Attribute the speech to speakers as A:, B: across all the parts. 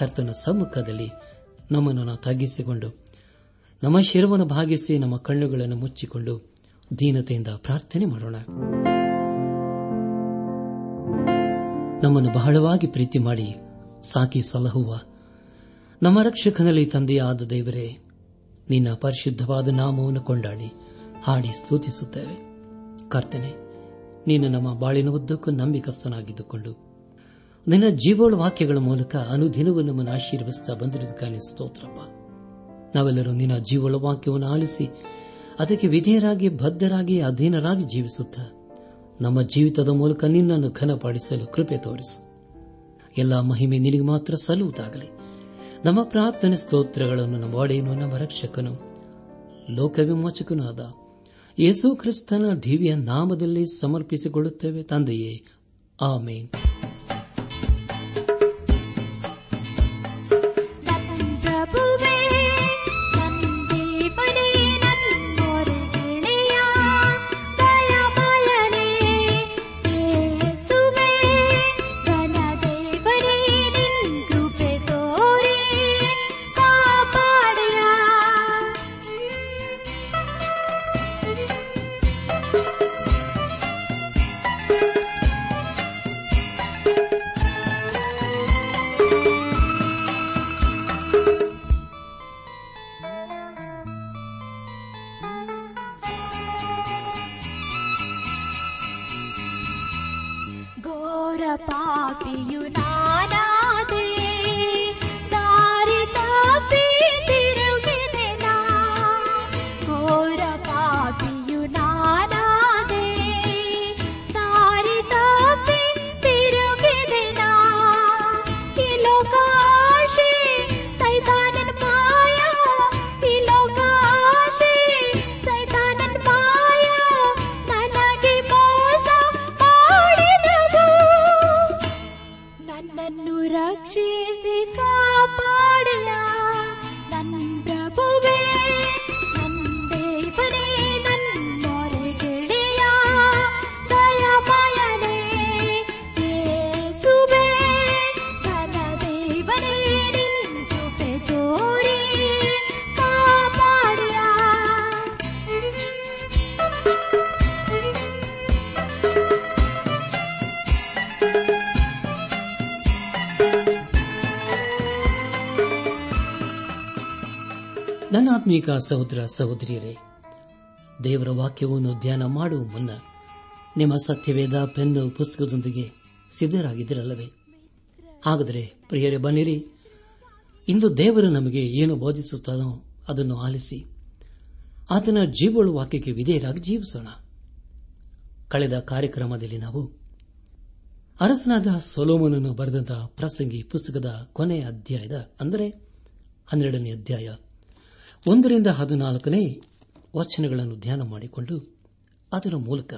A: ಕರ್ತನ ಸಮ್ಮುಖದಲ್ಲಿ ನಮ್ಮನ್ನು ತಗ್ಗಿಸಿಕೊಂಡು ನಮ್ಮ ಶಿರವನ್ನು ಭಾಗಿಸಿ ನಮ್ಮ ಕಣ್ಣುಗಳನ್ನು ಮುಚ್ಚಿಕೊಂಡು ದೀನತೆಯಿಂದ ಪ್ರಾರ್ಥನೆ ಮಾಡೋಣ ನಮ್ಮನ್ನು ಬಹಳವಾಗಿ ಪ್ರೀತಿ ಮಾಡಿ ಸಾಕಿ ಸಲಹುವ ನಮ್ಮ ರಕ್ಷಕನಲ್ಲಿ ತಂದೆಯಾದ ದೇವರೇ ನಿನ್ನ ಪರಿಶುದ್ಧವಾದ ನಾಮವನ್ನು ಕೊಂಡಾಡಿ ಹಾಡಿ ಸ್ತುತಿಸುತ್ತೇವೆ ಕರ್ತನೆ ನೀನು ನಮ್ಮ ಬಾಳಿನ ಉದ್ದಕ್ಕೂ ನಂಬಿಕಸ್ಥನಾಗಿದ್ದುಕೊಂಡು ನಿನ್ನ ಜೀವೋಳ ವಾಕ್ಯಗಳ ಮೂಲಕ ಅನುದಿನವೂ ನಮ್ಮನ್ನು ಆಶೀರ್ವಿಸುತ್ತಾ ಬಂದಿರುವುದಕ್ಕಾಗಿ ಸ್ತೋತ್ರಪ್ಪ ನಾವೆಲ್ಲರೂ ನಿನ್ನ ಜೀವೋಳ ವಾಕ್ಯವನ್ನು ಆಲಿಸಿ ಅದಕ್ಕೆ ವಿಧೇಯರಾಗಿ ಬದ್ಧರಾಗಿ ಅಧೀನರಾಗಿ ಜೀವಿಸುತ್ತಾ ನಮ್ಮ ಜೀವಿತದ ಮೂಲಕ ನಿನ್ನನ್ನು ಘನಪಡಿಸಲು ಕೃಪೆ ತೋರಿಸು ಎಲ್ಲ ಮಹಿಮೆ ನಿನಗೆ ಮಾತ್ರ ಸಲ್ಲುವುದಾಗಲಿ ನಮ್ಮ ಪ್ರಾರ್ಥನೆ ಸ್ತೋತ್ರಗಳನ್ನು ನಮ್ಮ ಒಡೆಯನು ನಮ್ಮ ರಕ್ಷಕನು ಲೋಕವಿಮೋಚಕನೂ ಆದ ಯೇಸು ಕ್ರಿಸ್ತನ ದಿವ್ಯ ನಾಮದಲ್ಲಿ ಸಮರ್ಪಿಸಿಕೊಳ್ಳುತ್ತೇವೆ ತಂದೆಯೇ ಆಮೇನ್ ಆತ್ಮೀಕ ಸಹೋದರ ಸಹೋದರಿಯರೇ ದೇವರ ವಾಕ್ಯವನ್ನು ಧ್ಯಾನ ಮಾಡುವ ಮುನ್ನ ನಿಮ್ಮ ಸತ್ಯವೇದ ಪೆನ್ ಪುಸ್ತಕದೊಂದಿಗೆ ಸಿದ್ಧರಾಗಿದ್ದಿರಲ್ಲವೇ ಹಾಗಾದರೆ ಪ್ರಿಯರೇ ಬನ್ನಿರಿ ಇಂದು ದೇವರು ನಮಗೆ ಏನು ಬೋಧಿಸುತ್ತಾನೋ ಅದನ್ನು ಆಲಿಸಿ ಆತನ ಜೀವಳು ವಾಕ್ಯಕ್ಕೆ ವಿಧೇಯರಾಗಿ ಜೀವಿಸೋಣ ಕಳೆದ ಕಾರ್ಯಕ್ರಮದಲ್ಲಿ ನಾವು ಅರಸನಾದ ಸೊಲೋಮನನ್ನು ಬರೆದಂತಹ ಪ್ರಸಂಗಿ ಪುಸ್ತಕದ ಕೊನೆಯ ಅಧ್ಯಾಯದ ಅಂದರೆ ಹನ್ನೆರಡನೇ ಅಧ್ಯಾಯ ಒಂದರಿಂದ ಹದಿನಾಲ್ಕನೇ ವಚನಗಳನ್ನು ಧ್ಯಾನ ಮಾಡಿಕೊಂಡು ಅದರ ಮೂಲಕ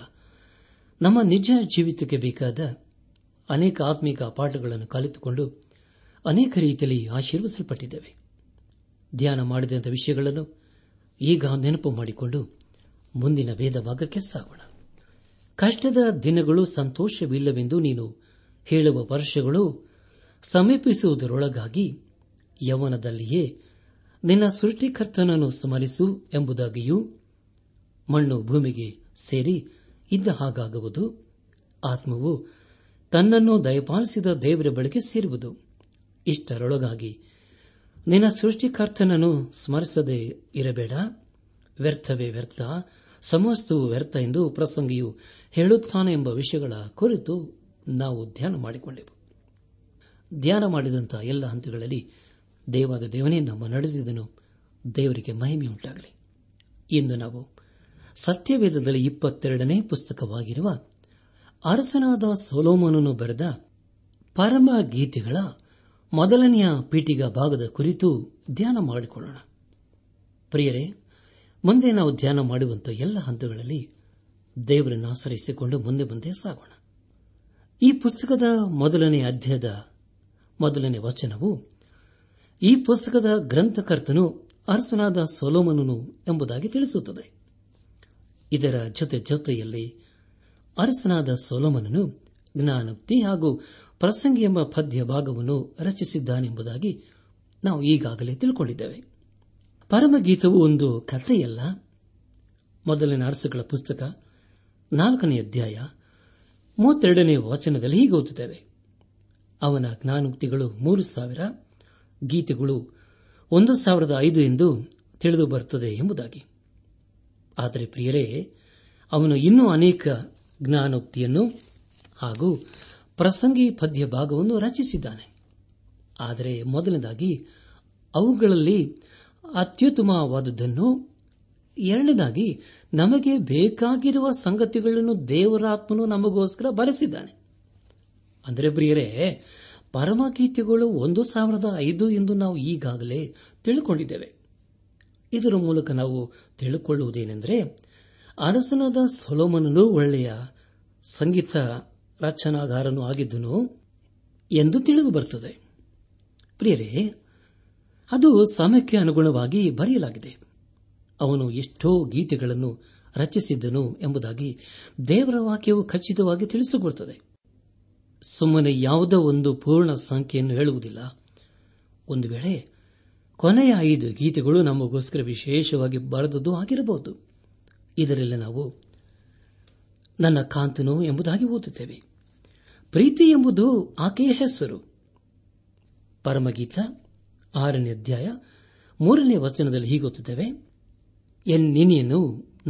A: ನಮ್ಮ ನಿಜ ಜೀವಿತಕ್ಕೆ ಬೇಕಾದ ಅನೇಕ ಆತ್ಮಿಕ ಪಾಠಗಳನ್ನು ಕಲಿತುಕೊಂಡು ಅನೇಕ ರೀತಿಯಲ್ಲಿ ಆಶೀರ್ವಿಸಲ್ಪಟ್ಟಿದ್ದೇವೆ ಧ್ಯಾನ ಮಾಡಿದಂಥ ವಿಷಯಗಳನ್ನು ಈಗ ನೆನಪು ಮಾಡಿಕೊಂಡು ಮುಂದಿನ ವೇದ ಭಾಗಕ್ಕೆ ಸಾಗೋಣ ಕಷ್ಟದ ದಿನಗಳು ಸಂತೋಷವಿಲ್ಲವೆಂದು ನೀನು ಹೇಳುವ ವರ್ಷಗಳು ಸಮೀಪಿಸುವುದರೊಳಗಾಗಿ ಯವನದಲ್ಲಿಯೇ ನಿನ್ನ ಸೃಷ್ಟಿಕರ್ತನನ್ನು ಸ್ಮರಿಸು ಎಂಬುದಾಗಿಯೂ ಮಣ್ಣು ಭೂಮಿಗೆ ಸೇರಿ ಇದ್ದ ಹಾಗಾಗುವುದು ಆತ್ಮವು ತನ್ನನ್ನು ದಯಪಾಲಿಸಿದ ದೇವರ ಬಳಿಗೆ ಸೇರುವುದು ಇಷ್ಟರೊಳಗಾಗಿ ನಿನ್ನ ಸೃಷ್ಟಿಕರ್ತನನ್ನು ಸ್ಮರಿಸದೆ ಇರಬೇಡ ವ್ಯರ್ಥವೇ ವ್ಯರ್ಥ ಸಮಸ್ತವು ವ್ಯರ್ಥ ಎಂದು ಪ್ರಸಂಗಿಯು ಹೇಳುತ್ತಾನೆ ಎಂಬ ವಿಷಯಗಳ ಕುರಿತು ನಾವು ಧ್ಯಾನ ಮಾಡಿಕೊಂಡೆವು ಧ್ಯಾನ ಮಾಡಿದಂತಹ ಎಲ್ಲ ಹಂತಗಳಲ್ಲಿ ದೇವಾದ ದೇವನೇ ನಮ್ಮ ನಡೆಸಿದನು ದೇವರಿಗೆ ಮಹಿಮೆಯುಂಟಾಗಲಿ ಇಂದು ನಾವು ಸತ್ಯವೇದದಲ್ಲಿ ಇಪ್ಪತ್ತೆರಡನೇ ಪುಸ್ತಕವಾಗಿರುವ ಅರಸನಾದ ಸೋಲೋಮನನ್ನು ಬರೆದ ಪರಮ ಗೀತೆಗಳ ಮೊದಲನೆಯ ಪೀಠಿಗ ಭಾಗದ ಕುರಿತು ಧ್ಯಾನ ಮಾಡಿಕೊಳ್ಳೋಣ ಪ್ರಿಯರೇ ಮುಂದೆ ನಾವು ಧ್ಯಾನ ಮಾಡುವಂಥ ಎಲ್ಲ ಹಂತಗಳಲ್ಲಿ ದೇವರನ್ನು ಆಚರಿಸಿಕೊಂಡು ಮುಂದೆ ಮುಂದೆ ಸಾಗೋಣ ಈ ಪುಸ್ತಕದ ಮೊದಲನೇ ಅಧ್ಯಾಯದ ಮೊದಲನೇ ವಚನವು ಈ ಪುಸ್ತಕದ ಗ್ರಂಥಕರ್ತನು ಅರಸನಾದ ಸೊಲೋಮನನು ಎಂಬುದಾಗಿ ತಿಳಿಸುತ್ತದೆ ಇದರ ಜೊತೆ ಜೊತೆಯಲ್ಲಿ ಅರಸನಾದ ಸೊಲೋಮನನು ಜ್ಞಾನೋಕ್ತಿ ಹಾಗೂ ಪ್ರಸಂಗಿ ಎಂಬ ಪದ್ಯ ಭಾಗವನ್ನು ರಚಿಸಿದ್ದಾನೆಂಬುದಾಗಿ ನಾವು ಈಗಾಗಲೇ ತಿಳ್ಕೊಂಡಿದ್ದೇವೆ ಪರಮಗೀತವು ಒಂದು ಕಥೆಯಲ್ಲ ಮೊದಲಿನ ಅರಸುಗಳ ಪುಸ್ತಕ ನಾಲ್ಕನೇ ಅಧ್ಯಾಯ ಮೂವತ್ತೆರಡನೇ ವಚನದಲ್ಲಿ ಹೀಗೆ ಓದುತ್ತೇವೆ ಅವನ ಜ್ಞಾನೋಕ್ತಿಗಳು ಮೂರು ಸಾವಿರ ಗೀತೆಗಳು ಒಂದು ಸಾವಿರದ ಐದು ಎಂದು ತಿಳಿದು ಬರುತ್ತದೆ ಎಂಬುದಾಗಿ ಆದರೆ ಪ್ರಿಯರೇ ಅವನು ಇನ್ನೂ ಅನೇಕ ಜ್ಞಾನೋಕ್ತಿಯನ್ನು ಹಾಗೂ ಪ್ರಸಂಗಿ ಪದ್ಯ ಭಾಗವನ್ನು ರಚಿಸಿದ್ದಾನೆ ಆದರೆ ಮೊದಲನೇದಾಗಿ ಅವುಗಳಲ್ಲಿ ಅತ್ಯುತ್ತಮವಾದದ್ದನ್ನು ಎರಡನೇದಾಗಿ ನಮಗೆ ಬೇಕಾಗಿರುವ ಸಂಗತಿಗಳನ್ನು ದೇವರಾತ್ಮನು ನಮಗೋಸ್ಕರ ಬರೆಸಿದ್ದಾನೆ ಅಂದರೆ ಪ್ರಿಯರೇ ಪರಮಗೀತೆಗಳು ಒಂದು ಸಾವಿರದ ಐದು ಎಂದು ನಾವು ಈಗಾಗಲೇ ತಿಳ್ಕೊಂಡಿದ್ದೇವೆ ಇದರ ಮೂಲಕ ನಾವು ತಿಳಿದುಕೊಳ್ಳುವುದೇನೆಂದರೆ ಅರಸನಾದ ಸೊಲೋಮನನು ಒಳ್ಳೆಯ ಸಂಗೀತ ರಚನಾಗಾರನು ಆಗಿದ್ದನು ಎಂದು ತಿಳಿದು ಬರುತ್ತದೆ ಪ್ರಿಯರೇ ಅದು ಸಮಯಕ್ಕೆ ಅನುಗುಣವಾಗಿ ಬರೆಯಲಾಗಿದೆ ಅವನು ಎಷ್ಟೋ ಗೀತೆಗಳನ್ನು ರಚಿಸಿದ್ದನು ಎಂಬುದಾಗಿ ದೇವರ ವಾಕ್ಯವು ಖಚಿತವಾಗಿ ತಿಳಿಸಿಕೊಡುತ್ತದೆ ಸುಮ್ಮನೆ ಯಾವುದೋ ಒಂದು ಪೂರ್ಣ ಸಂಖ್ಯೆಯನ್ನು ಹೇಳುವುದಿಲ್ಲ ಒಂದು ವೇಳೆ ಕೊನೆಯ ಐದು ಗೀತೆಗಳು ನಮಗೋಸ್ಕರ ವಿಶೇಷವಾಗಿ ಬರೆದದ್ದು ಆಗಿರಬಹುದು ಇದರಲ್ಲಿ ನಾವು ನನ್ನ ಕಾಂತನು ಎಂಬುದಾಗಿ ಓದುತ್ತೇವೆ ಪ್ರೀತಿ ಎಂಬುದು ಆಕೆಯ ಹೆಸರು ಪರಮಗೀತ ಆರನೇ ಅಧ್ಯಾಯ ಮೂರನೇ ವಚನದಲ್ಲಿ ಹೀಗೆ ಎನ್ ನಿನಿಯನ್ನು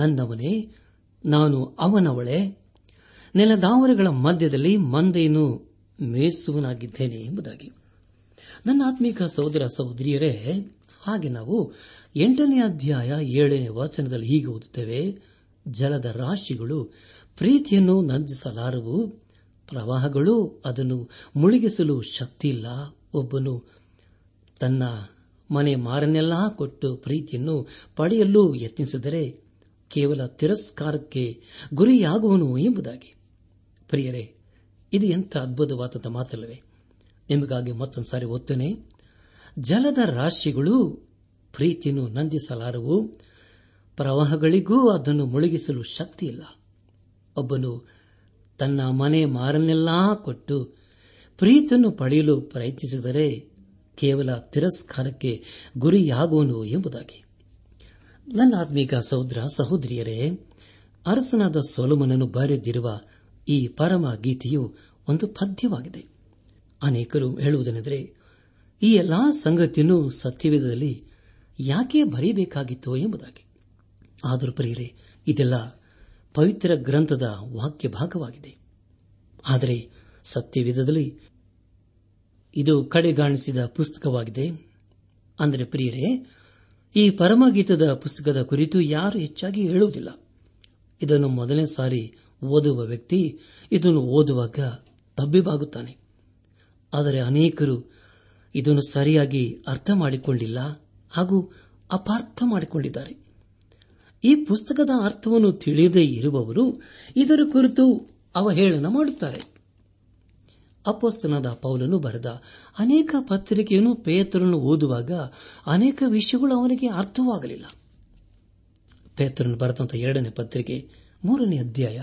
A: ನನ್ನವನೇ ನಾನು ಅವನವಳೆ ನೆಲದಾವರೆಗಳ ಮಧ್ಯದಲ್ಲಿ ಮಂದೆಯನ್ನು ಮೇಯಿಸುವನಾಗಿದ್ದೇನೆ ಎಂಬುದಾಗಿ ನನ್ನ ಆತ್ಮೀಕ ಸಹೋದರ ಸಹೋದರಿಯರೇ ಹಾಗೆ ನಾವು ಎಂಟನೇ ಅಧ್ಯಾಯ ಏಳನೇ ವಚನದಲ್ಲಿ ಹೀಗೆ ಓದುತ್ತೇವೆ ಜಲದ ರಾಶಿಗಳು ಪ್ರೀತಿಯನ್ನು ನಂದಿಸಲಾರವು ಪ್ರವಾಹಗಳು ಅದನ್ನು ಮುಳುಗಿಸಲು ಶಕ್ತಿಯಿಲ್ಲ ಒಬ್ಬನು ತನ್ನ ಮನೆ ಮಾರನ್ನೆಲ್ಲ ಕೊಟ್ಟು ಪ್ರೀತಿಯನ್ನು ಪಡೆಯಲು ಯತ್ನಿಸಿದರೆ ಕೇವಲ ತಿರಸ್ಕಾರಕ್ಕೆ ಗುರಿಯಾಗುವನು ಎಂಬುದಾಗಿ ಪ್ರಿಯರೇ ಇದು ಎಂಥ ಅದ್ಭುತವಾದಂಥ ಮಾತಲ್ಲವೇ ನಿಮಗಾಗಿ ಮತ್ತೊಂದು ಸಾರಿ ಒತ್ತೇನೆ ಜಲದ ರಾಶಿಗಳು ಪ್ರೀತಿಯನ್ನು ನಂದಿಸಲಾರವು ಪ್ರವಾಹಗಳಿಗೂ ಅದನ್ನು ಮುಳುಗಿಸಲು ಶಕ್ತಿಯಿಲ್ಲ ಒಬ್ಬನು ತನ್ನ ಮನೆ ಮಾರನ್ನೆಲ್ಲಾ ಕೊಟ್ಟು ಪ್ರೀತಿಯನ್ನು ಪಡೆಯಲು ಪ್ರಯತ್ನಿಸಿದರೆ ಕೇವಲ ತಿರಸ್ಕಾರಕ್ಕೆ ಗುರಿಯಾಗುವನು ಎಂಬುದಾಗಿ ನನ್ನ ಆತ್ಮೀಕ ಸಹೋದ್ರ ಸಹೋದರಿಯರೇ ಅರಸನಾದ ಸೋಲಮನನ್ನು ಬರೆದಿರುವ ಈ ಪರಮ ಗೀತೆಯು ಒಂದು ಪದ್ಯವಾಗಿದೆ ಅನೇಕರು ಹೇಳುವುದೇನೆಂದರೆ ಈ ಎಲ್ಲಾ ಸಂಗತಿಯನ್ನು ಸತ್ಯವೇಧದಲ್ಲಿ ಯಾಕೆ ಬರೆಯಬೇಕಾಗಿತ್ತು ಎಂಬುದಾಗಿ ಆದರೂ ಪ್ರಿಯರೇ ಇದೆಲ್ಲ ಪವಿತ್ರ ಗ್ರಂಥದ ವಾಕ್ಯ ಭಾಗವಾಗಿದೆ ಆದರೆ ಸತ್ಯವೇಧದಲ್ಲಿ ಇದು ಕಡೆಗಾಣಿಸಿದ ಪುಸ್ತಕವಾಗಿದೆ ಅಂದರೆ ಪ್ರಿಯರೇ ಈ ಪರಮಗೀತದ ಪುಸ್ತಕದ ಕುರಿತು ಯಾರು ಹೆಚ್ಚಾಗಿ ಹೇಳುವುದಿಲ್ಲ ಇದನ್ನು ಮೊದಲನೇ ಸಾರಿ ಓದುವ ವ್ಯಕ್ತಿ ಇದನ್ನು ಓದುವಾಗ ತಬ್ಬಿಬಾಗುತ್ತಾನೆ ಆದರೆ ಅನೇಕರು ಇದನ್ನು ಸರಿಯಾಗಿ ಅರ್ಥ ಮಾಡಿಕೊಂಡಿಲ್ಲ ಹಾಗೂ ಅಪಾರ್ಥ ಮಾಡಿಕೊಂಡಿದ್ದಾರೆ ಈ ಪುಸ್ತಕದ ಅರ್ಥವನ್ನು ತಿಳಿಯದೇ ಇರುವವರು ಇದರ ಕುರಿತು ಅವಹೇಳನ ಮಾಡುತ್ತಾರೆ ಅಪೋಸ್ತನಾದ ಪೌಲನು ಬರೆದ ಅನೇಕ ಪತ್ರಿಕೆಯನ್ನು ಪೇತರನ್ನು ಓದುವಾಗ ಅನೇಕ ವಿಷಯಗಳು ಅವನಿಗೆ ಅರ್ಥವಾಗಲಿಲ್ಲ ಪೇತ್ರನು ಬರೆದಂತಹ ಎರಡನೇ ಪತ್ರಿಕೆ ಮೂರನೇ ಅಧ್ಯಾಯ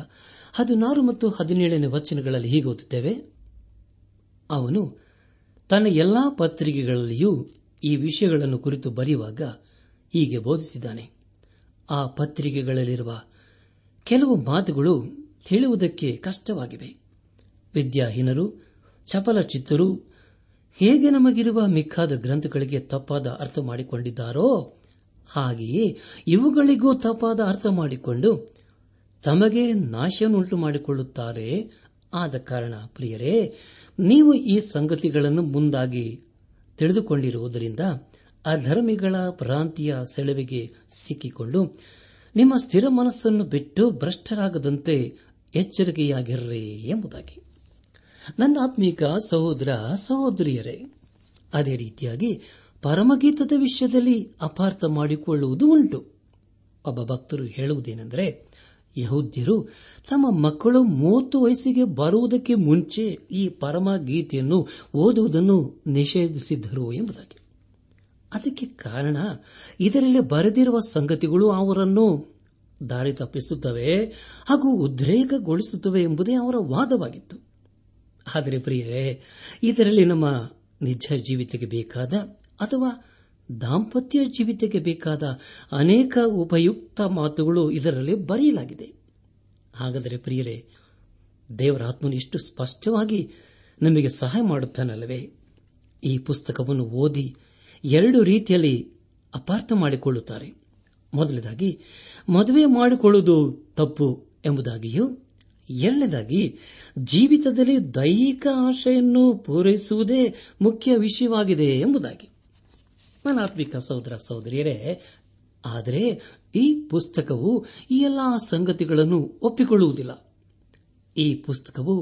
A: ಹದಿನಾರು ಮತ್ತು ಹದಿನೇಳನೇ ವಚನಗಳಲ್ಲಿ ಹೀಗೆ ಓದುತ್ತೇವೆ ಅವನು ತನ್ನ ಎಲ್ಲಾ ಪತ್ರಿಕೆಗಳಲ್ಲಿಯೂ ಈ ವಿಷಯಗಳನ್ನು ಕುರಿತು ಬರೆಯುವಾಗ ಹೀಗೆ ಬೋಧಿಸಿದ್ದಾನೆ ಆ ಪತ್ರಿಕೆಗಳಲ್ಲಿರುವ ಕೆಲವು ಮಾತುಗಳು ತಿಳುವುದಕ್ಕೆ ಕಷ್ಟವಾಗಿವೆ ವಿದ್ಯಾಹೀನರು ಚಪಲಚಿತ್ತರು ಹೇಗೆ ನಮಗಿರುವ ಮಿಕ್ಕಾದ ಗ್ರಂಥಗಳಿಗೆ ತಪ್ಪಾದ ಅರ್ಥ ಮಾಡಿಕೊಂಡಿದ್ದಾರೋ ಹಾಗೆಯೇ ಇವುಗಳಿಗೂ ತಪ್ಪಾದ ಅರ್ಥ ಮಾಡಿಕೊಂಡು ತಮಗೆ ನಾಶವನ್ನುಂಟು ಮಾಡಿಕೊಳ್ಳುತ್ತಾರೆ ಆದ ಕಾರಣ ಪ್ರಿಯರೇ ನೀವು ಈ ಸಂಗತಿಗಳನ್ನು ಮುಂದಾಗಿ ತಿಳಿದುಕೊಂಡಿರುವುದರಿಂದ ಅಧರ್ಮಿಗಳ ಭ್ರಾಂತಿಯ ಸೆಳವಿಗೆ ಸಿಕ್ಕಿಕೊಂಡು ನಿಮ್ಮ ಸ್ಥಿರ ಮನಸ್ಸನ್ನು ಬಿಟ್ಟು ಭ್ರಷ್ಟರಾಗದಂತೆ ಎಚ್ಚರಿಕೆಯಾಗಿರ್ರಿ ಎಂಬುದಾಗಿ ನನ್ನ ಆತ್ಮೀಕ ಸಹೋದರ ಸಹೋದರಿಯರೇ ಅದೇ ರೀತಿಯಾಗಿ ಪರಮಗೀತದ ವಿಷಯದಲ್ಲಿ ಅಪಾರ್ಥ ಮಾಡಿಕೊಳ್ಳುವುದು ಉಂಟು ಒಬ್ಬ ಭಕ್ತರು ಹೇಳುವುದೇನೆಂದರೆ ಯಹೂದ್ಯರು ತಮ್ಮ ಮಕ್ಕಳು ಮೂವತ್ತು ವಯಸ್ಸಿಗೆ ಬರುವುದಕ್ಕೆ ಮುಂಚೆ ಈ ಪರಮ ಗೀತೆಯನ್ನು ಓದುವುದನ್ನು ನಿಷೇಧಿಸಿದ್ದರು ಎಂಬುದಾಗಿ ಅದಕ್ಕೆ ಕಾರಣ ಇದರಲ್ಲಿ ಬರೆದಿರುವ ಸಂಗತಿಗಳು ಅವರನ್ನು ದಾರಿ ತಪ್ಪಿಸುತ್ತವೆ ಹಾಗೂ ಉದ್ರೇಕಗೊಳಿಸುತ್ತವೆ ಎಂಬುದೇ ಅವರ ವಾದವಾಗಿತ್ತು ಆದರೆ ಪ್ರಿಯರೇ ಇದರಲ್ಲಿ ನಮ್ಮ ನಿಜ ಜೀವಿತಕ್ಕೆ ಬೇಕಾದ ಅಥವಾ ದಾಂಪತ್ಯ ಜೀವಿತಕ್ಕೆ ಬೇಕಾದ ಅನೇಕ ಉಪಯುಕ್ತ ಮಾತುಗಳು ಇದರಲ್ಲಿ ಬರೆಯಲಾಗಿದೆ ಹಾಗಾದರೆ ಪ್ರಿಯರೇ ದೇವರ ಆತ್ಮನು ಎಷ್ಟು ಸ್ಪಷ್ಟವಾಗಿ ನಮಗೆ ಸಹಾಯ ಮಾಡುತ್ತಾನಲ್ಲವೇ ಈ ಪುಸ್ತಕವನ್ನು ಓದಿ ಎರಡು ರೀತಿಯಲ್ಲಿ ಅಪಾರ್ಥ ಮಾಡಿಕೊಳ್ಳುತ್ತಾರೆ ಮೊದಲನೇದಾಗಿ ಮದುವೆ ಮಾಡಿಕೊಳ್ಳುವುದು ತಪ್ಪು ಎಂಬುದಾಗಿಯೂ ಎರಡನೇದಾಗಿ ಜೀವಿತದಲ್ಲಿ ದೈಹಿಕ ಆಶೆಯನ್ನು ಪೂರೈಸುವುದೇ ಮುಖ್ಯ ವಿಷಯವಾಗಿದೆ ಎಂಬುದಾಗಿ ನನಾತ್ಮಿಕ ಸಹೋದರ ಸಹೋದರಿಯರೇ ಆದರೆ ಈ ಪುಸ್ತಕವು ಈ ಎಲ್ಲಾ ಸಂಗತಿಗಳನ್ನು ಒಪ್ಪಿಕೊಳ್ಳುವುದಿಲ್ಲ ಈ ಪುಸ್ತಕವು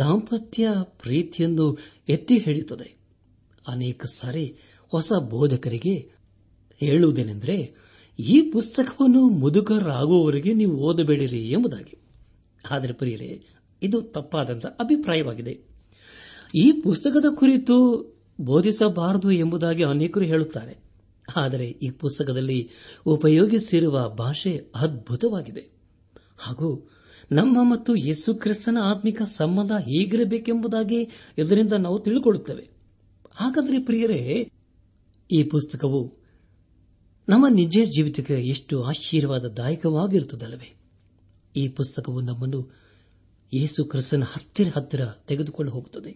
A: ದಾಂಪತ್ಯ ಪ್ರೀತಿಯನ್ನು ಎತ್ತಿ ಹೇಳುತ್ತದೆ ಅನೇಕ ಸಾರಿ ಹೊಸ ಬೋಧಕರಿಗೆ ಹೇಳುವುದೇನೆಂದರೆ ಈ ಪುಸ್ತಕವನ್ನು ಮುದುಕರಾಗುವವರೆಗೆ ನೀವು ಓದಬೇಡಿರಿ ಎಂಬುದಾಗಿ ಆದರೆ ಪ್ರಿಯರೇ ಇದು ತಪ್ಪಾದಂತಹ ಅಭಿಪ್ರಾಯವಾಗಿದೆ ಈ ಪುಸ್ತಕದ ಕುರಿತು ಬೋಧಿಸಬಾರದು ಎಂಬುದಾಗಿ ಅನೇಕರು ಹೇಳುತ್ತಾರೆ ಆದರೆ ಈ ಪುಸ್ತಕದಲ್ಲಿ ಉಪಯೋಗಿಸಿರುವ ಭಾಷೆ ಅದ್ಭುತವಾಗಿದೆ ಹಾಗೂ ನಮ್ಮ ಮತ್ತು ಯೇಸು ಕ್ರಿಸ್ತನ ಆತ್ಮಿಕ ಸಂಬಂಧ ಹೇಗಿರಬೇಕೆಂಬುದಾಗಿ ಇದರಿಂದ ನಾವು ತಿಳಿದುಕೊಳ್ಳುತ್ತೇವೆ ಹಾಗಾದರೆ ಪ್ರಿಯರೇ ಈ ಪುಸ್ತಕವು ನಮ್ಮ ನಿಜ ಜೀವಿತಕ್ಕೆ ಎಷ್ಟು ಆಶೀರ್ವಾದದಾಯಕವಾಗಿರುತ್ತದಲ್ಲವೇ ಈ ಪುಸ್ತಕವು ನಮ್ಮನ್ನು ಯೇಸು ಕ್ರಿಸ್ತನ ಹತ್ತಿರ ಹತ್ತಿರ ತೆಗೆದುಕೊಂಡು ಹೋಗುತ್ತದೆ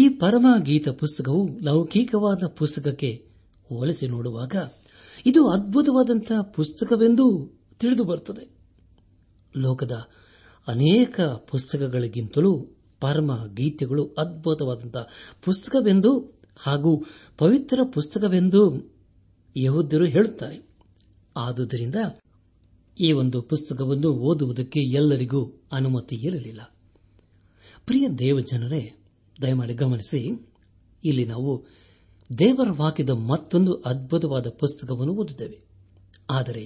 A: ಈ ಪರಮ ಗೀತ ಪುಸ್ತಕವು ಲೌಕಿಕವಾದ ಪುಸ್ತಕಕ್ಕೆ ಹೋಲಿಸಿ ನೋಡುವಾಗ ಇದು ಅದ್ಭುತವಾದಂತಹ ಪುಸ್ತಕವೆಂದು ತಿಳಿದು ಬರುತ್ತದೆ ಲೋಕದ ಅನೇಕ ಪುಸ್ತಕಗಳಿಗಿಂತಲೂ ಪರಮ ಗೀತೆಗಳು ಅದ್ಭುತವಾದಂತಹ ಪುಸ್ತಕವೆಂದು ಹಾಗೂ ಪವಿತ್ರ ಪುಸ್ತಕವೆಂದು ಯಹೋದ್ಯರು ಹೇಳುತ್ತಾರೆ ಆದುದರಿಂದ ಈ ಒಂದು ಪುಸ್ತಕವನ್ನು ಓದುವುದಕ್ಕೆ ಎಲ್ಲರಿಗೂ ಅನುಮತಿ ಇರಲಿಲ್ಲ ಪ್ರಿಯ ದೇವಜನರೇ ದಯಮಾಡಿ ಗಮನಿಸಿ ಇಲ್ಲಿ ನಾವು ದೇವರ ವಾಕ್ಯದ ಮತ್ತೊಂದು ಅದ್ಭುತವಾದ ಪುಸ್ತಕವನ್ನು ಓದುತ್ತೇವೆ ಆದರೆ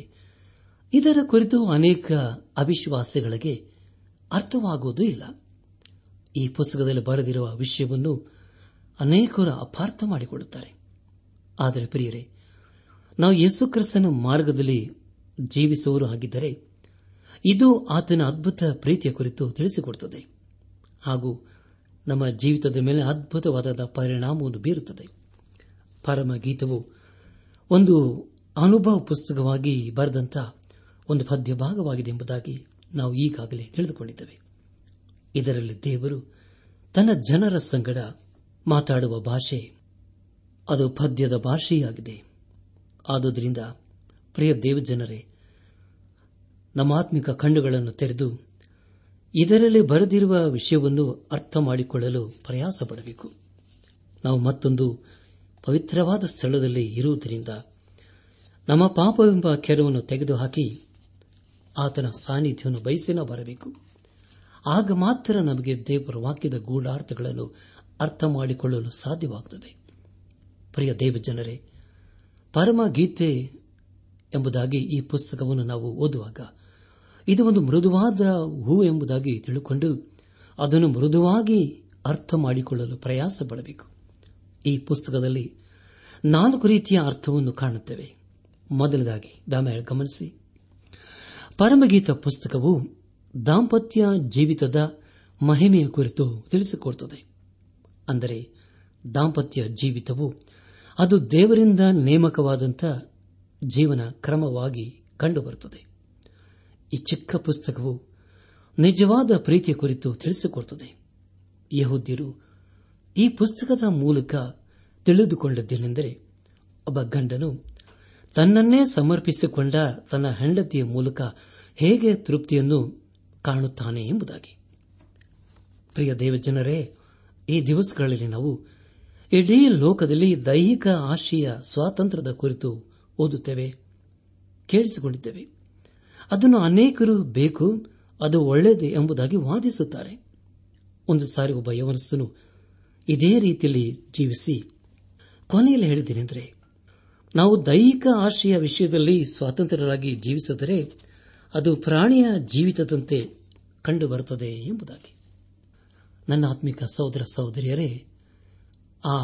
A: ಇದರ ಕುರಿತು ಅನೇಕ ಅವಿಶ್ವಾಸಿಗಳಿಗೆ ಅರ್ಥವಾಗುವುದೂ ಇಲ್ಲ ಈ ಪುಸ್ತಕದಲ್ಲಿ ಬರೆದಿರುವ ವಿಷಯವನ್ನು ಅನೇಕರು ಅಪಾರ್ಥ ಮಾಡಿಕೊಡುತ್ತಾರೆ ಆದರೆ ಪ್ರಿಯರೇ ನಾವು ಯೇಸುಕ್ರಿಸ್ತನ ಮಾರ್ಗದಲ್ಲಿ ಜೀವಿಸುವರು ಆಗಿದ್ದರೆ ಇದು ಆತನ ಅದ್ಭುತ ಪ್ರೀತಿಯ ಕುರಿತು ತಿಳಿಸಿಕೊಡುತ್ತದೆ ಹಾಗೂ ನಮ್ಮ ಜೀವಿತದ ಮೇಲೆ ಅದ್ಭುತವಾದ ಪರಿಣಾಮವನ್ನು ಬೀರುತ್ತದೆ ಪರಮ ಗೀತವು ಒಂದು ಅನುಭವ ಪುಸ್ತಕವಾಗಿ ಬರೆದಂತಹ ಒಂದು ಪದ್ಯ ಭಾಗವಾಗಿದೆ ಎಂಬುದಾಗಿ ನಾವು ಈಗಾಗಲೇ ತಿಳಿದುಕೊಂಡಿದ್ದೇವೆ ಇದರಲ್ಲಿ ದೇವರು ತನ್ನ ಜನರ ಸಂಗಡ ಮಾತಾಡುವ ಭಾಷೆ ಅದು ಪದ್ಯದ ಭಾಷೆಯಾಗಿದೆ ಆದುದರಿಂದ ಪ್ರಿಯ ದೇವಜನರೇ ನಮ್ಮ ಆತ್ಮಿಕ ಕಣ್ಣುಗಳನ್ನು ತೆರೆದು ಇದರಲ್ಲಿ ಬರೆದಿರುವ ವಿಷಯವನ್ನು ಅರ್ಥ ಮಾಡಿಕೊಳ್ಳಲು ಪ್ರಯಾಸ ಪಡಬೇಕು ನಾವು ಮತ್ತೊಂದು ಪವಿತ್ರವಾದ ಸ್ಥಳದಲ್ಲಿ ಇರುವುದರಿಂದ ನಮ್ಮ ಪಾಪವೆಂಬ ಕೆರವನ್ನು ತೆಗೆದುಹಾಕಿ ಆತನ ಸಾನ್ನಿಧ್ಯವನ್ನು ಬಯಸಿನ ಬರಬೇಕು ಆಗ ಮಾತ್ರ ನಮಗೆ ದೇವರ ವಾಕ್ಯದ ಗೂಢಾರ್ಥಗಳನ್ನು ಅರ್ಥ ಮಾಡಿಕೊಳ್ಳಲು ಸಾಧ್ಯವಾಗುತ್ತದೆ ಪ್ರಿಯ ದೇವಜನರೇ ಪರಮ ಗೀತೆ ಎಂಬುದಾಗಿ ಈ ಪುಸ್ತಕವನ್ನು ನಾವು ಓದುವಾಗ ಇದು ಒಂದು ಮೃದುವಾದ ಹೂ ಎಂಬುದಾಗಿ ತಿಳುಕೊಂಡು ಅದನ್ನು ಮೃದುವಾಗಿ ಅರ್ಥ ಮಾಡಿಕೊಳ್ಳಲು ಪ್ರಯಾಸ ಪಡಬೇಕು ಈ ಪುಸ್ತಕದಲ್ಲಿ ನಾಲ್ಕು ರೀತಿಯ ಅರ್ಥವನ್ನು ಕಾಣುತ್ತೇವೆ ಮೊದಲದಾಗಿ ಗಮನಿಸಿ ಪರಮಗೀತ ಪುಸ್ತಕವು ದಾಂಪತ್ಯ ಜೀವಿತದ ಮಹಿಮೆಯ ಕುರಿತು ತಿಳಿಸಿಕೊಡುತ್ತದೆ ಅಂದರೆ ದಾಂಪತ್ಯ ಜೀವಿತವು ಅದು ದೇವರಿಂದ ನೇಮಕವಾದಂಥ ಜೀವನ ಕ್ರಮವಾಗಿ ಕಂಡುಬರುತ್ತದೆ ಈ ಚಿಕ್ಕ ಪುಸ್ತಕವು ನಿಜವಾದ ಪ್ರೀತಿಯ ಕುರಿತು ತಿಳಿಸಿಕೊಡುತ್ತದೆ ಯಹೋದ್ಯರು ಈ ಪುಸ್ತಕದ ಮೂಲಕ ತಿಳಿದುಕೊಂಡದ್ದೇನೆಂದರೆ ಒಬ್ಬ ಗಂಡನು ತನ್ನನ್ನೇ ಸಮರ್ಪಿಸಿಕೊಂಡ ತನ್ನ ಹೆಂಡತಿಯ ಮೂಲಕ ಹೇಗೆ ತೃಪ್ತಿಯನ್ನು ಕಾಣುತ್ತಾನೆ ಎಂಬುದಾಗಿ ಪ್ರಿಯ ದೇವಜನರೇ ಈ ದಿವಸಗಳಲ್ಲಿ ನಾವು ಇಡೀ ಲೋಕದಲ್ಲಿ ದೈಹಿಕ ಆಶಯ ಸ್ವಾತಂತ್ರ್ಯದ ಕುರಿತು ಓದುತ್ತೇವೆ ಕೇಳಿಸಿಕೊಂಡಿದ್ದೇವೆ ಅದನ್ನು ಅನೇಕರು ಬೇಕು ಅದು ಒಳ್ಳೆಯದು ಎಂಬುದಾಗಿ ವಾದಿಸುತ್ತಾರೆ ಒಂದು ಸಾರಿ ಒಬ್ಬ ಯವನಸ್ಥನು ಇದೇ ರೀತಿಯಲ್ಲಿ ಜೀವಿಸಿ ಕೊನೆಯಲ್ಲಿ ಹೇಳಿದ್ದೇನೆಂದರೆ ನಾವು ದೈಹಿಕ ಆಶಯ ವಿಷಯದಲ್ಲಿ ಸ್ವಾತಂತ್ರ್ಯರಾಗಿ ಜೀವಿಸಿದರೆ ಅದು ಪ್ರಾಣಿಯ ಜೀವಿತದಂತೆ ಕಂಡುಬರುತ್ತದೆ ಎಂಬುದಾಗಿ ನನ್ನ ಆತ್ಮಿಕ ಸಹೋದರ ಸಹೋದರಿಯರೇ ಆ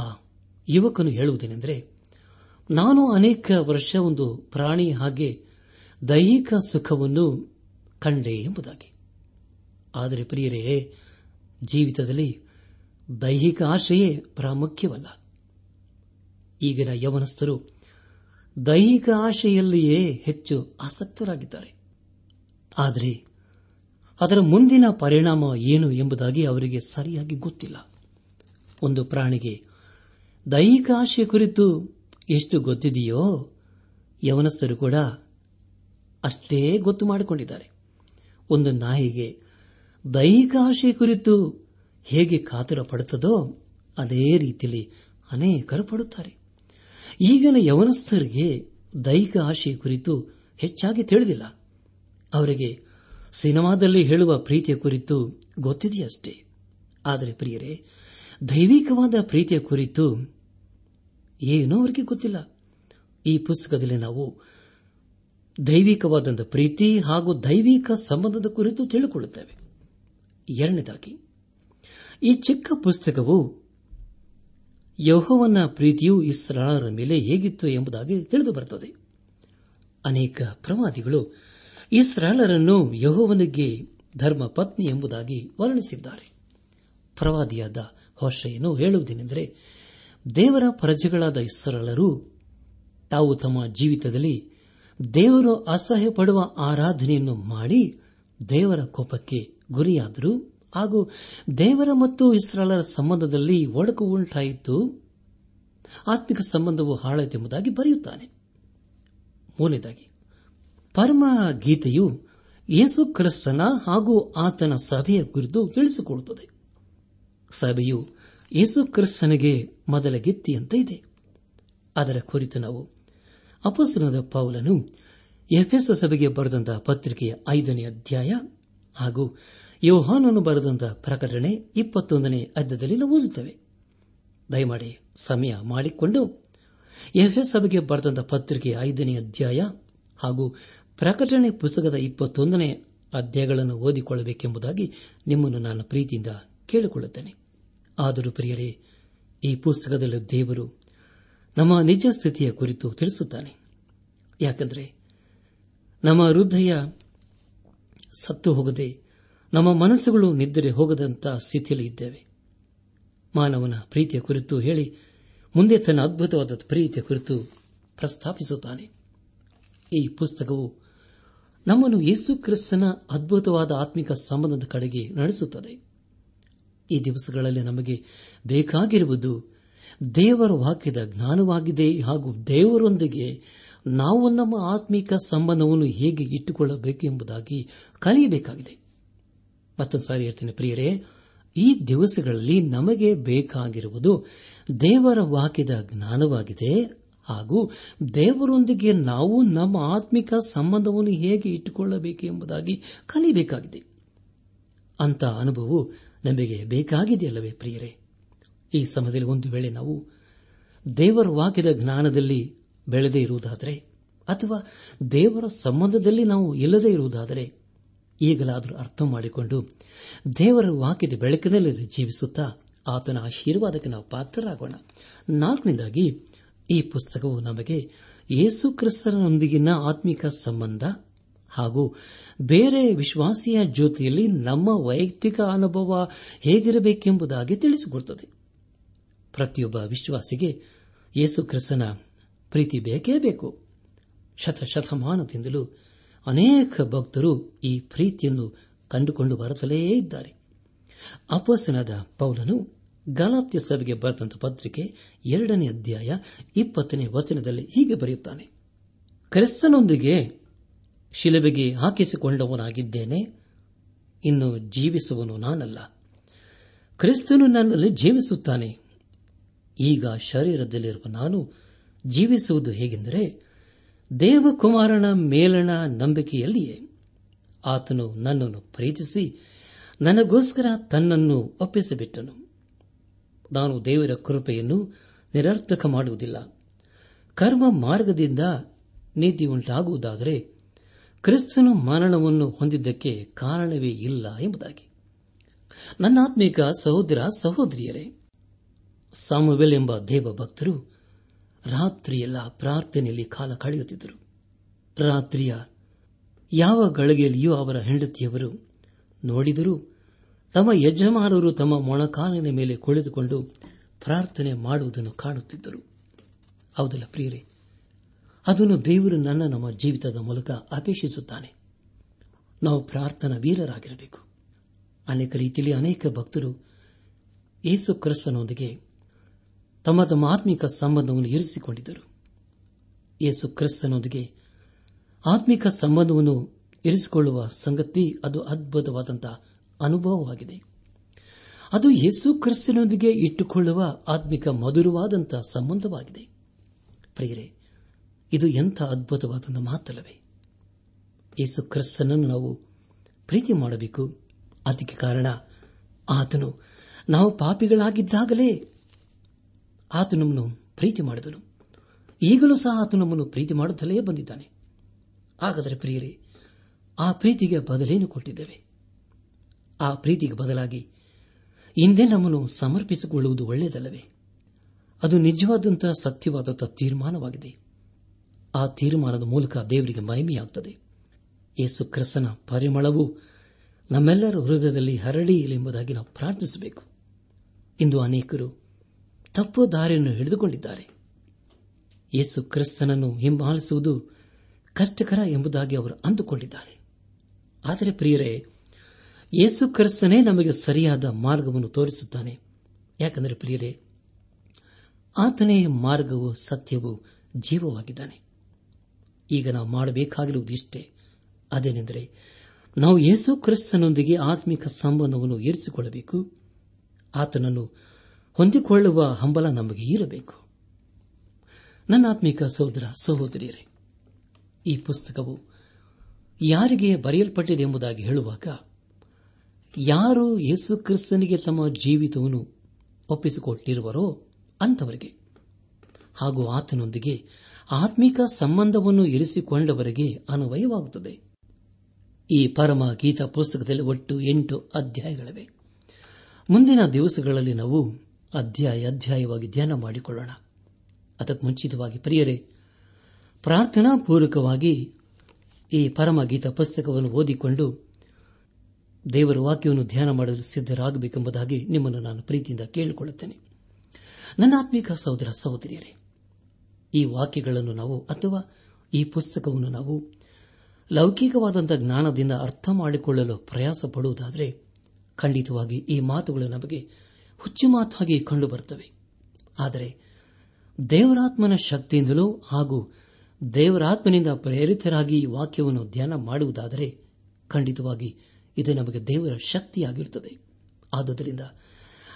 A: ಯುವಕನು ಹೇಳುವುದೇನೆಂದರೆ ನಾನು ಅನೇಕ ವರ್ಷ ಒಂದು ಪ್ರಾಣಿ ಹಾಗೆ ದೈಹಿಕ ಸುಖವನ್ನು ಕಂಡೆ ಎಂಬುದಾಗಿ ಆದರೆ ಪ್ರಿಯರೇ ಜೀವಿತದಲ್ಲಿ ದೈಹಿಕ ಆಶೆಯೇ ಪ್ರಾಮುಖ್ಯವಲ್ಲ ಈಗಿನ ಯವನಸ್ಥರು ದೈಹಿಕ ಆಶೆಯಲ್ಲಿಯೇ ಹೆಚ್ಚು ಆಸಕ್ತರಾಗಿದ್ದಾರೆ ಆದರೆ ಅದರ ಮುಂದಿನ ಪರಿಣಾಮ ಏನು ಎಂಬುದಾಗಿ ಅವರಿಗೆ ಸರಿಯಾಗಿ ಗೊತ್ತಿಲ್ಲ ಒಂದು ಪ್ರಾಣಿಗೆ ದೈಹಿಕ ಆಶೆ ಕುರಿತು ಎಷ್ಟು ಗೊತ್ತಿದೆಯೋ ಯವನಸ್ಥರು ಕೂಡ ಅಷ್ಟೇ ಗೊತ್ತು ಮಾಡಿಕೊಂಡಿದ್ದಾರೆ ಒಂದು ನಾಯಿಗೆ ದೈಹಿಕ ಆಶೆ ಕುರಿತು ಹೇಗೆ ಕಾತುರ ಪಡುತ್ತದೋ ಅದೇ ರೀತಿಯಲ್ಲಿ ಅನೇಕರು ಪಡುತ್ತಾರೆ ಈಗಿನ ಯವನಸ್ಥರಿಗೆ ದೈಹಿಕ ಆಶೆ ಕುರಿತು ಹೆಚ್ಚಾಗಿ ತಿಳಿದಿಲ್ಲ ಅವರಿಗೆ ಸಿನಿಮಾದಲ್ಲಿ ಹೇಳುವ ಪ್ರೀತಿಯ ಕುರಿತು ಗೊತ್ತಿದೆಯಷ್ಟೇ ಆದರೆ ಪ್ರಿಯರೇ ದೈವಿಕವಾದ ಪ್ರೀತಿಯ ಕುರಿತು ಏನೂ ಅವರಿಗೆ ಗೊತ್ತಿಲ್ಲ ಈ ಪುಸ್ತಕದಲ್ಲಿ ನಾವು ದೈವಿಕವಾದಂಥ ಪ್ರೀತಿ ಹಾಗೂ ದೈವಿಕ ಸಂಬಂಧದ ಕುರಿತು ತಿಳಿಕೊಳ್ಳುತ್ತೇವೆ ಎರಡನೇದಾಗಿ ಈ ಚಿಕ್ಕ ಪುಸ್ತಕವು ಯಹೋವನ ಪ್ರೀತಿಯು ಇಸ್ರಾಳರ ಮೇಲೆ ಹೇಗಿತ್ತು ಎಂಬುದಾಗಿ ತಿಳಿದು ಬರುತ್ತದೆ ಅನೇಕ ಪ್ರವಾದಿಗಳು ಇಸ್ರಾಲರನ್ನು ಯಹೋವನಿಗೆ ಧರ್ಮ ಪತ್ನಿ ಎಂಬುದಾಗಿ ವರ್ಣಿಸಿದ್ದಾರೆ ಪ್ರವಾದಿಯಾದ ಹೊಷೆಯನ್ನು ಹೇಳುವುದೇನೆಂದರೆ ದೇವರ ಪ್ರಜೆಗಳಾದ ಇಸ್ರಾಳರು ತಾವು ತಮ್ಮ ಜೀವಿತದಲ್ಲಿ ದೇವರು ಅಸಹ್ಯ ಪಡುವ ಆರಾಧನೆಯನ್ನು ಮಾಡಿ ದೇವರ ಕೋಪಕ್ಕೆ ಗುರಿಯಾದರು ಹಾಗೂ ದೇವರ ಮತ್ತು ಇಸ್ರಾಲರ ಸಂಬಂಧದಲ್ಲಿ ಒಡಕು ಉಂಟಾಯಿತು ಆತ್ಮಿಕ ಸಂಬಂಧವು ಹಾಳಾಯಿತೆಂಬುದಾಗಿ ಬರೆಯುತ್ತಾನೆ ಮೂರನೇದಾಗಿ ಪರಮ ಗೀತೆಯು ಯೇಸು ಕ್ರಿಸ್ತನ ಹಾಗೂ ಆತನ ಸಭೆಯ ಕುರಿತು ತಿಳಿಸಿಕೊಡುತ್ತದೆ ಸಭೆಯು ಯೇಸು ಕ್ರಿಸ್ತನಿಗೆ ಮೊದಲ ಗೀತೆಯಂತೆ ಇದೆ ಅದರ ಕುರಿತು ನಾವು ಅಪಸನದ ಪೌಲನು ಎಫ್ಎಸ್ ಸಭೆಗೆ ಬರೆದಂತಹ ಪತ್ರಿಕೆಯ ಐದನೇ ಅಧ್ಯಾಯ ಹಾಗೂ ಯೋಹಾನನು ಬರೆದಂತಹ ಪ್ರಕಟಣೆ ಇಪ್ಪತ್ತೊಂದನೇ ಅಧ್ಯದಲ್ಲಿ ನಾವು ಓದುತ್ತೇವೆ ದಯಮಾಡಿ ಸಮಯ ಮಾಡಿಕೊಂಡು ಎಫ್ಎಸ್ ಸಭೆಗೆ ಬರೆದಂತಹ ಪತ್ರಿಕೆಯ ಐದನೇ ಅಧ್ಯಾಯ ಹಾಗೂ ಪ್ರಕಟಣೆ ಪುಸ್ತಕದ ಇಪ್ಪತ್ತೊಂದನೇ ಅಧ್ಯಾಯಗಳನ್ನು ಓದಿಕೊಳ್ಳಬೇಕೆಂಬುದಾಗಿ ನಿಮ್ಮನ್ನು ನಾನು ಪ್ರೀತಿಯಿಂದ ಕೇಳಿಕೊಳ್ಳುತ್ತೇನೆ ಆದರೂ ಪ್ರಿಯರೇ ಈ ಪುಸ್ತಕದಲ್ಲಿ ದೇವರು ನಮ್ಮ ನಿಜ ಸ್ಥಿತಿಯ ಕುರಿತು ತಿಳಿಸುತ್ತಾನೆ ಯಾಕೆಂದರೆ ನಮ್ಮ ಹೃದಯ ಸತ್ತು ಹೋಗದೆ ನಮ್ಮ ಮನಸ್ಸುಗಳು ನಿದ್ದರೆ ಹೋಗದಂತಹ ಸ್ಥಿತಿಯಲ್ಲಿ ಇದ್ದೇವೆ ಮಾನವನ ಪ್ರೀತಿಯ ಕುರಿತು ಹೇಳಿ ಮುಂದೆ ತನ್ನ ಅದ್ಭುತವಾದ ಪ್ರೀತಿಯ ಕುರಿತು ಪ್ರಸ್ತಾಪಿಸುತ್ತಾನೆ ಈ ಪುಸ್ತಕವು ನಮ್ಮನ್ನು ಯೇಸು ಕ್ರಿಸ್ತನ ಅದ್ಭುತವಾದ ಆತ್ಮಿಕ ಸಂಬಂಧದ ಕಡೆಗೆ ನಡೆಸುತ್ತದೆ ಈ ದಿವಸಗಳಲ್ಲಿ ನಮಗೆ ಬೇಕಾಗಿರುವುದು ದೇವರ ವಾಕ್ಯದ ಜ್ಞಾನವಾಗಿದೆ ಹಾಗೂ ದೇವರೊಂದಿಗೆ ನಾವು ನಮ್ಮ ಆತ್ಮಿಕ ಸಂಬಂಧವನ್ನು ಹೇಗೆ ಇಟ್ಟುಕೊಳ್ಳಬೇಕೆಂಬುದಾಗಿ ಕಲಿಯಬೇಕಾಗಿದೆ ಮತ್ತೊಂದು ಸಾರಿ ಹೇಳ್ತೇನೆ ಪ್ರಿಯರೇ ಈ ದಿವಸಗಳಲ್ಲಿ ನಮಗೆ ಬೇಕಾಗಿರುವುದು ದೇವರ ವಾಕ್ಯದ ಜ್ಞಾನವಾಗಿದೆ ಹಾಗೂ ದೇವರೊಂದಿಗೆ ನಾವು ನಮ್ಮ ಆತ್ಮಿಕ ಸಂಬಂಧವನ್ನು ಹೇಗೆ ಇಟ್ಟುಕೊಳ್ಳಬೇಕು ಎಂಬುದಾಗಿ ಕಲಿಯಬೇಕಾಗಿದೆ ಅಂತ ಅನುಭವವು ನಮಗೆ ಬೇಕಾಗಿದೆಯಲ್ಲವೇ ಪ್ರಿಯರೇ ಈ ಸಮಯದಲ್ಲಿ ಒಂದು ವೇಳೆ ನಾವು ದೇವರು ವಾಕ್ಯದ ಜ್ಞಾನದಲ್ಲಿ ಬೆಳೆದೇ ಇರುವುದಾದರೆ ಅಥವಾ ದೇವರ ಸಂಬಂಧದಲ್ಲಿ ನಾವು ಇಲ್ಲದೇ ಇರುವುದಾದರೆ ಈಗಲಾದರೂ ಅರ್ಥ ಮಾಡಿಕೊಂಡು ದೇವರ ವಾಕ್ಯದ ಬೆಳಕಿನಲ್ಲಿ ಜೀವಿಸುತ್ತಾ ಆತನ ಆಶೀರ್ವಾದಕ್ಕೆ ನಾವು ಪಾತ್ರರಾಗೋಣ ನಾಲ್ಕನೇದಾಗಿ ಈ ಪುಸ್ತಕವು ನಮಗೆ ಯೇಸು ಕ್ರಿಸ್ತನೊಂದಿಗಿನ ಆತ್ಮಿಕ ಸಂಬಂಧ ಹಾಗೂ ಬೇರೆ ವಿಶ್ವಾಸಿಯ ಜೊತೆಯಲ್ಲಿ ನಮ್ಮ ವೈಯಕ್ತಿಕ ಅನುಭವ ಹೇಗಿರಬೇಕೆಂಬುದಾಗಿ ತಿಳಿಸಿಕೊಡುತ್ತದೆ ಪ್ರತಿಯೊಬ್ಬ ವಿಶ್ವಾಸಿಗೆ ಯೇಸು ಕ್ರಿಸ್ತನ ಪ್ರೀತಿ ಬೇಕೇ ಬೇಕು ಶತಶತಮಾನದಿಂದಲೂ ಅನೇಕ ಭಕ್ತರು ಈ ಪ್ರೀತಿಯನ್ನು ಕಂಡುಕೊಂಡು ಬರುತ್ತಲೇ ಇದ್ದಾರೆ ಅಪಸನದ ಪೌಲನು ಗಲಾತ್ಯ ಸಭೆಗೆ ಬರೆದಂತಹ ಪತ್ರಿಕೆ ಎರಡನೇ ಅಧ್ಯಾಯ ಇಪ್ಪತ್ತನೇ ವಚನದಲ್ಲಿ ಹೀಗೆ ಬರೆಯುತ್ತಾನೆ ಕ್ರಿಸ್ತನೊಂದಿಗೆ ಶಿಲುಬೆಗೆ ಹಾಕಿಸಿಕೊಂಡವನಾಗಿದ್ದೇನೆ ಇನ್ನು ಜೀವಿಸುವನು ನಾನಲ್ಲ ಕ್ರಿಸ್ತನು ನನ್ನಲ್ಲಿ ಜೀವಿಸುತ್ತಾನೆ ಈಗ ಶರೀರದಲ್ಲಿರುವ ನಾನು ಜೀವಿಸುವುದು ಹೇಗೆಂದರೆ ದೇವಕುಮಾರನ ಮೇಲಣ ನಂಬಿಕೆಯಲ್ಲಿಯೇ ಆತನು ನನ್ನನ್ನು ಪ್ರೀತಿಸಿ ನನಗೋಸ್ಕರ ತನ್ನನ್ನು ಒಪ್ಪಿಸಿಬಿಟ್ಟನು ನಾನು ದೇವರ ಕೃಪೆಯನ್ನು ನಿರರ್ಥಕ ಮಾಡುವುದಿಲ್ಲ ಕರ್ಮ ಮಾರ್ಗದಿಂದ ನೀತಿ ಉಂಟಾಗುವುದಾದರೆ ಕ್ರಿಸ್ತನು ಮರಣವನ್ನು ಹೊಂದಿದ್ದಕ್ಕೆ ಕಾರಣವೇ ಇಲ್ಲ ಎಂಬುದಾಗಿ ನನ್ನಾತ್ಮೀಕ ಸಹೋದರ ಸಹೋದರಿಯರೇ ಸಾಮುವೆಲ್ ಎಂಬ ದೇವ ಭಕ್ತರು ರಾತ್ರಿಯೆಲ್ಲ ಪ್ರಾರ್ಥನೆಯಲ್ಲಿ ಕಾಲ ಕಳೆಯುತ್ತಿದ್ದರು ರಾತ್ರಿಯ ಯಾವ ಗಳಿಗೆಯಲ್ಲಿಯೂ ಅವರ ಹೆಂಡತಿಯವರು ನೋಡಿದರೂ ತಮ್ಮ ಯಜಮಾನರು ತಮ್ಮ ಮೊಣಕಾಲಿನ ಮೇಲೆ ಕುಳಿತುಕೊಂಡು ಪ್ರಾರ್ಥನೆ ಮಾಡುವುದನ್ನು ಕಾಣುತ್ತಿದ್ದರು ಹೌದಲ್ಲ ಪ್ರಿಯರೇ ಅದನ್ನು ದೇವರು ನನ್ನ ನಮ್ಮ ಜೀವಿತದ ಮೂಲಕ ಅಪೇಕ್ಷಿಸುತ್ತಾನೆ ನಾವು ಪ್ರಾರ್ಥನಾ ವೀರರಾಗಿರಬೇಕು ಅನೇಕ ರೀತಿಯಲ್ಲಿ ಅನೇಕ ಭಕ್ತರು ಯೇಸು ಕ್ರಿಸ್ತನೊಂದಿಗೆ ತಮ್ಮ ತಮ್ಮ ಆತ್ಮಿಕ ಸಂಬಂಧವನ್ನು ಇರಿಸಿಕೊಂಡಿದ್ದರು ಯೇಸು ಕ್ರಿಸ್ತನೊಂದಿಗೆ ಆತ್ಮಿಕ ಸಂಬಂಧವನ್ನು ಇರಿಸಿಕೊಳ್ಳುವ ಸಂಗತಿ ಅದು ಅದ್ಭುತವಾದಂತಹ ಅನುಭವವಾಗಿದೆ ಅದು ಯೇಸು ಕ್ರಿಸ್ತನೊಂದಿಗೆ ಇಟ್ಟುಕೊಳ್ಳುವ ಆತ್ಮಿಕ ಮಧುರವಾದಂತಹ ಸಂಬಂಧವಾಗಿದೆ ಪ್ರಿಯರೇ ಇದು ಎಂಥ ಅದ್ಭುತವಾದ ಮಾತಲ್ಲವೇ ಯೇಸು ಕ್ರಿಸ್ತನನ್ನು ನಾವು ಪ್ರೀತಿ ಮಾಡಬೇಕು ಅದಕ್ಕೆ ಕಾರಣ ಆತನು ನಾವು ಪಾಪಿಗಳಾಗಿದ್ದಾಗಲೇ ಆತ ನಮ್ಮನ್ನು ಪ್ರೀತಿ ಮಾಡಿದನು ಈಗಲೂ ಸಹ ಆತ ನಮ್ಮನ್ನು ಪ್ರೀತಿ ಮಾಡುತ್ತಲೇ ಬಂದಿದ್ದಾನೆ ಹಾಗಾದರೆ ಪ್ರಿಯರೇ ಆ ಪ್ರೀತಿಗೆ ಬದಲೇನು ಕೊಟ್ಟಿದ್ದೇವೆ ಆ ಪ್ರೀತಿಗೆ ಬದಲಾಗಿ ಹಿಂದೆ ನಮ್ಮನ್ನು ಸಮರ್ಪಿಸಿಕೊಳ್ಳುವುದು ಒಳ್ಳೆಯದಲ್ಲವೇ ಅದು ನಿಜವಾದಂತಹ ಸತ್ಯವಾದಂತಹ ತೀರ್ಮಾನವಾಗಿದೆ ಆ ತೀರ್ಮಾನದ ಮೂಲಕ ದೇವರಿಗೆ ಮಹಿಮೆಯಾಗುತ್ತದೆ ಯೇಸು ಕ್ರಿಸ್ತನ ಪರಿಮಳವು ನಮ್ಮೆಲ್ಲರ ಹೃದಯದಲ್ಲಿ ಹರಳಿ ಎಂಬುದಾಗಿ ನಾವು ಪ್ರಾರ್ಥಿಸಬೇಕು ಇಂದು ಅನೇಕರು ತಪ್ಪು ದಾರಿಯನ್ನು ಹಿಡಿದುಕೊಂಡಿದ್ದಾರೆ ಯೇಸು ಕ್ರಿಸ್ತನನ್ನು ಹಿಂಬಾಲಿಸುವುದು ಕಷ್ಟಕರ ಎಂಬುದಾಗಿ ಅವರು ಅಂದುಕೊಂಡಿದ್ದಾರೆ ಆದರೆ ಪ್ರಿಯರೇ ಯೇಸು ಕ್ರಿಸ್ತನೇ ನಮಗೆ ಸರಿಯಾದ ಮಾರ್ಗವನ್ನು ತೋರಿಸುತ್ತಾನೆ ಯಾಕಂದರೆ ಪ್ರಿಯರೇ ಆತನೇ ಮಾರ್ಗವು ಸತ್ಯವೂ ಜೀವವಾಗಿದ್ದಾನೆ ಈಗ ನಾವು ಮಾಡಬೇಕಾಗಿರುವುದು ಇಷ್ಟೇ ಅದೇನೆಂದರೆ ನಾವು ಯೇಸು ಕ್ರಿಸ್ತನೊಂದಿಗೆ ಆತ್ಮಿಕ ಸಂಬಂಧವನ್ನು ಏರಿಸಿಕೊಳ್ಳಬೇಕು ಆತನನ್ನು ಹೊಂದಿಕೊಳ್ಳುವ ಹಂಬಲ ನಮಗೆ ಇರಬೇಕು ನನ್ನ ಆತ್ಮಿಕ ಸಹೋದರ ಸಹೋದರಿಯರೇ ಈ ಪುಸ್ತಕವು ಯಾರಿಗೆ ಬರೆಯಲ್ಪಟ್ಟಿದೆ ಎಂಬುದಾಗಿ ಹೇಳುವಾಗ ಯಾರು ಯೇಸು ಕ್ರಿಸ್ತನಿಗೆ ತಮ್ಮ ಜೀವಿತವನ್ನು ಒಪ್ಪಿಸಿಕೊಟ್ಟಿರುವರೋ ಅಂತವರಿಗೆ ಹಾಗೂ ಆತನೊಂದಿಗೆ ಆತ್ಮಿಕ ಸಂಬಂಧವನ್ನು ಇರಿಸಿಕೊಂಡವರಿಗೆ ಅನ್ವಯವಾಗುತ್ತದೆ ಈ ಪರಮ ಗೀತಾ ಪುಸ್ತಕದಲ್ಲಿ ಒಟ್ಟು ಎಂಟು ಅಧ್ಯಾಯಗಳಿವೆ ಮುಂದಿನ ದಿವಸಗಳಲ್ಲಿ ನಾವು ಅಧ್ಯಾಯ ಅಧ್ಯಾಯವಾಗಿ ಧ್ಯಾನ ಮಾಡಿಕೊಳ್ಳೋಣ ಅದಕ್ಕೆ ಮುಂಚಿತವಾಗಿ ಪ್ರಿಯರೇ ಪ್ರಾರ್ಥನಾ ಪೂರ್ವಕವಾಗಿ ಈ ಪರಮಗೀತ ಪುಸ್ತಕವನ್ನು ಓದಿಕೊಂಡು ದೇವರ ವಾಕ್ಯವನ್ನು ಧ್ಯಾನ ಮಾಡಲು ಸಿದ್ದರಾಗಬೇಕೆಂಬುದಾಗಿ ನಿಮ್ಮನ್ನು ನಾನು ಪ್ರೀತಿಯಿಂದ ಕೇಳಿಕೊಳ್ಳುತ್ತೇನೆ ನನ್ನ ಆತ್ಮಿಕ ಸಹೋದರ ಸಹೋದರಿಯರೇ ಈ ವಾಕ್ಯಗಳನ್ನು ನಾವು ಅಥವಾ ಈ ಪುಸ್ತಕವನ್ನು ನಾವು ಲೌಕಿಕವಾದಂಥ ಜ್ಞಾನದಿಂದ ಅರ್ಥ ಮಾಡಿಕೊಳ್ಳಲು ಪ್ರಯಾಸ ಪಡುವುದಾದರೆ ಖಂಡಿತವಾಗಿ ಈ ಮಾತುಗಳು ನಮಗೆ ಹುಚ್ಚುಮಾತಾಗಿ ಕಂಡುಬರುತ್ತವೆ ಆದರೆ ದೇವರಾತ್ಮನ ಶಕ್ತಿಯಿಂದಲೂ ಹಾಗೂ ದೇವರಾತ್ಮನಿಂದ ಪ್ರೇರಿತರಾಗಿ ವಾಕ್ಯವನ್ನು ಧ್ಯಾನ ಮಾಡುವುದಾದರೆ ಖಂಡಿತವಾಗಿ ಇದು ನಮಗೆ ದೇವರ ಶಕ್ತಿಯಾಗಿರುತ್ತದೆ ಆದುದರಿಂದ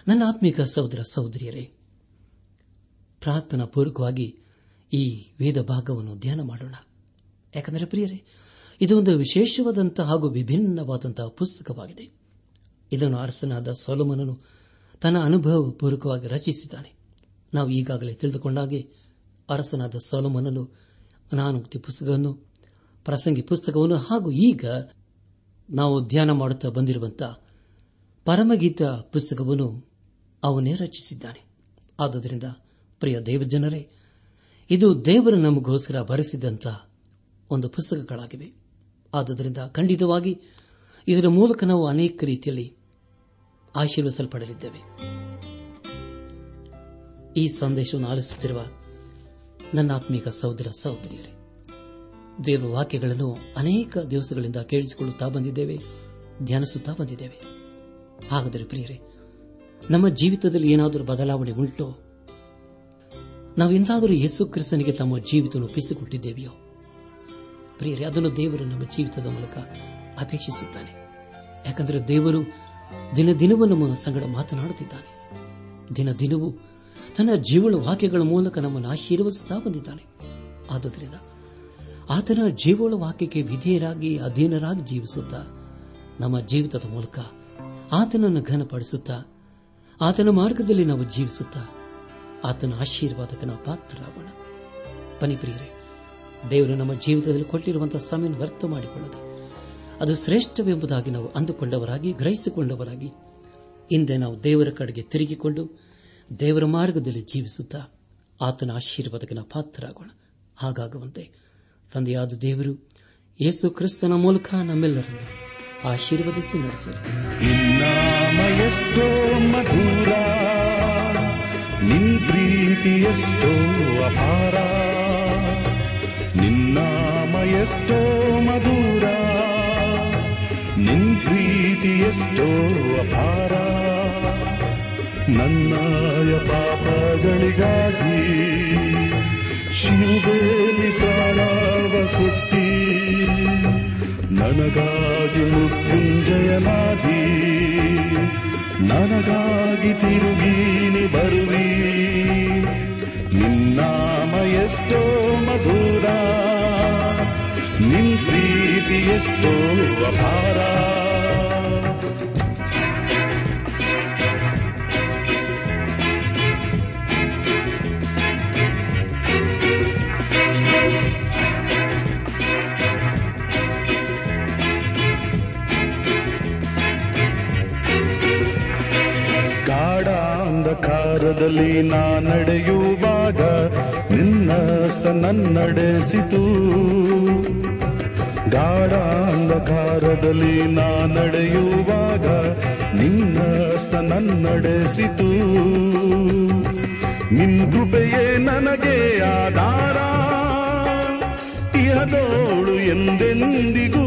A: ನನ್ನ ಆತ್ಮಿಕ ಸಹೋದರ ಸಹೋದರಿಯರೇ ಪ್ರಾರ್ಥನಾ ಪೂರ್ವಕವಾಗಿ ಈ ವೇದ ಭಾಗವನ್ನು ಧ್ಯಾನ ಮಾಡೋಣ ಯಾಕಂದರೆ ಪ್ರಿಯರೇ ಇದು ಒಂದು ವಿಶೇಷವಾದಂತಹ ಹಾಗೂ ವಿಭಿನ್ನವಾದಂತಹ ಪುಸ್ತಕವಾಗಿದೆ ಇದನ್ನು ಅರಸನಾದ ಸೋಲಮನನು ತನ್ನ ಅನುಭವ ಪೂರ್ವಕವಾಗಿ ರಚಿಸಿದ್ದಾನೆ ನಾವು ಈಗಾಗಲೇ ತಿಳಿದುಕೊಂಡಾಗೆ ಅರಸನಾದ ಸೋಲಮನನು ಅನಾನುಕ್ತಿ ಪುಸ್ತಕವನ್ನು ಪ್ರಸಂಗಿ ಪುಸ್ತಕವನ್ನು ಹಾಗೂ ಈಗ ನಾವು ಧ್ಯಾನ ಮಾಡುತ್ತಾ ಬಂದಿರುವಂತಹ ಪರಮಗೀತ ಪುಸ್ತಕವನ್ನು ಅವನೇ ರಚಿಸಿದ್ದಾನೆ ಆದುದರಿಂದ ಪ್ರಿಯ ದೇವಜನರೇ ಇದು ದೇವರು ನಮಗೋಸ್ಕರ ಬರೆಸಿದಂತ ಒಂದು ಪುಸ್ತಕಗಳಾಗಿವೆ ಆದುದರಿಂದ ಖಂಡಿತವಾಗಿ ಇದರ ಮೂಲಕ ನಾವು ಅನೇಕ ರೀತಿಯಲ್ಲಿ ಆಶೀರ್ವಿಸಲ್ಪಡಲಿದ್ದೇವೆ ಈ ಸಂದೇಶವನ್ನು ಆಲಿಸುತ್ತಿರುವ ನನ್ನ ಆತ್ಮೀಕ ಸಹೋದರ ಸಹೋದರಿಯರೇ ದೇವರ ವಾಕ್ಯಗಳನ್ನು ಅನೇಕ ದಿವಸಗಳಿಂದ ಕೇಳಿಸಿಕೊಳ್ಳುತ್ತಾ ಬಂದಿದ್ದೇವೆ ಧ್ಯಾನಿಸುತ್ತಾ ಬಂದಿದ್ದೇವೆ ಹಾಗಾದರೆ ಪ್ರಿಯರೇ ನಮ್ಮ ಜೀವಿತದಲ್ಲಿ ಏನಾದರೂ ಬದಲಾವಣೆ ಉಂಟೋ ನಾವು ಎಂದಾದರೂ ಯೇಸು ಕ್ರಿಸ್ತನಿಗೆ ತಮ್ಮ ಜೀವಿತ ಒಪ್ಪಿಸಿಕೊಟ್ಟಿದ್ದೇವೆಯೋ ಪ್ರಿಯರೇ ಅದನ್ನು ದೇವರು ನಮ್ಮ ಜೀವಿತದ ಮೂಲಕ ಅಪೇಕ್ಷಿಸುತ್ತಾನೆ ಯಾಕಂದರೆ ದೇವರು ದಿನ ದಿನವೂ ನಮ್ಮ ಸಂಗಡ ಮಾತನಾಡುತ್ತಿದ್ದಾನೆ ದಿನ ದಿನವೂ ತನ್ನ ಜೀವಳ ವಾಕ್ಯಗಳ ಮೂಲಕ ನಮ್ಮನ್ನು ಆಶೀರ್ವದಿಸುತ್ತಾ ಬಂದಿದ್ದಾನೆ ಆದ್ದರಿಂದ ಆತನ ಜೀವಳ ವಾಕ್ಯಕ್ಕೆ ವಿಧೇಯರಾಗಿ ಅಧೀನರಾಗಿ ಜೀವಿಸುತ್ತಾ ನಮ್ಮ ಜೀವಿತದ ಮೂಲಕ ಆತನನ್ನು ಘನಪಡಿಸುತ್ತಾ ಆತನ ಮಾರ್ಗದಲ್ಲಿ ನಾವು ಜೀವಿಸುತ್ತಾ ಆತನ ಆಶೀರ್ವಾದಕ್ಕೆ ನಾವು ಪಾತ್ರರಾಗೋಣ ಪನಿಪ್ರಿಯರೇ ದೇವರು ನಮ್ಮ ಜೀವಿತದಲ್ಲಿ ಕೊಟ್ಟಿರುವಂತಹ ಸಮಯ ವ್ಯರ್ಥ ಮಾಡಿಕೊಳ್ಳದೆ ಅದು ಶ್ರೇಷ್ಠವೆಂಬುದಾಗಿ ನಾವು ಅಂದುಕೊಂಡವರಾಗಿ ಗ್ರಹಿಸಿಕೊಂಡವರಾಗಿ ಹಿಂದೆ ನಾವು ದೇವರ ಕಡೆಗೆ ತಿರುಗಿಕೊಂಡು ದೇವರ ಮಾರ್ಗದಲ್ಲಿ ಜೀವಿಸುತ್ತಾ ಆತನ ಆಶೀರ್ವಾದಕ್ಕೆ ನಾವು ಪಾತ್ರರಾಗೋಣ ಹಾಗಾಗುವಂತೆ ತಂದೆಯಾದ ದೇವರು ಯೇಸು ಕ್ರಿಸ್ತನ ಮೂಲಕ ನಮ್ಮೆಲ್ಲರನ್ನು ಆಶೀರ್ವದಿಸಿ
B: ನಡೆಸಲಿ ಮಧುರ ನಿನ್ ಪ್ರೀತಿ ಎಷ್ಟೋ ಅಪಾರ ನನ್ನಾಯ ಪಾಪಗಳಿಗಾಗಿ ಶಿವದೇವಿ ಪ್ರಾಣವ ಕೊಟ್ಟಿ ನನಗಾಗಿ ಮೃತ್ಯುಂಜಯನಾದಿ ನನಗಾಗಿ ತಿರುಗೀನಿ ಬರುವಿ ನಿನ್ನಾಮ ಎಷ್ಟೋ ಮಧುರ ನಿನ್ ಪ್ರೀತಿ ಎಷ್ಟೋ ಅಪಾರ ಕಾಡಾಂಧಕಾರದಲ್ಲಿ ನಾ ನಡೆಯುವ ನಿನ್ನಸ್ತ ನಿನ್ನ ನನ್ನಡೆಸಿತು ಗಾಢಾಂಧಕಾರದಲ್ಲಿ ನಾ ನಡೆಯುವಾಗ ನಿನ್ನ ನನ್ನಡೆಸಿತು ನಿನ್ ಕೃಪೆಯೇ ನನಗೆ ಆಧಾರ ಇಹದೋಳು ಎಂದೆಂದಿಗೂ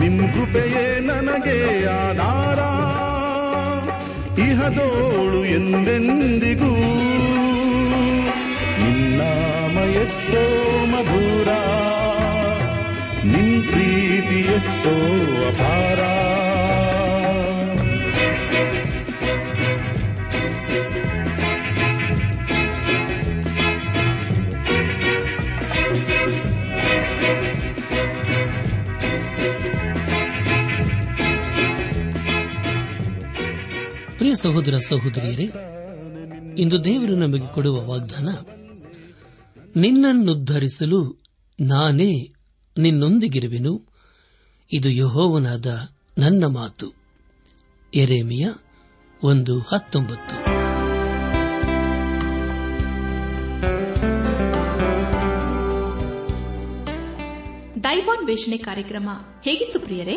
B: ನಿನ್ ಕೃಪೆಯೇ ನನಗೆ ಆಧಾರ ಇಹದೋಳು ಎಂದೆಂದಿಗೂ ನಿನ್ನಾಮಯೆಷ್ಟೋ ಮಧುರ ನಿನ್ ಪ್ರೀತಿ ಎಷ್ಟೋ ಅಪಾರ
A: ಪ್ರಿಯ ಸಹೋದರ ಸಹೋದರಿಯರೇ ಇಂದು ದೇವರು ನಮಗೆ ಕೊಡುವ ವಾಗ್ದಾನ ನಿನ್ನನ್ನುದ್ಧರಿಸಲು ನಾನೇ ನಿನ್ನೊಂದಿಗಿರುವೆನು ಇದು ಯಹೋವನಾದ ನನ್ನ ಮಾತು ಎರೇಮಿಯ ಒಂದು
B: ಹತ್ತೊಂಬತ್ತು ವೇಷಣೆ ಕಾರ್ಯಕ್ರಮ ಹೇಗಿತ್ತು
C: ಪ್ರಿಯರೇ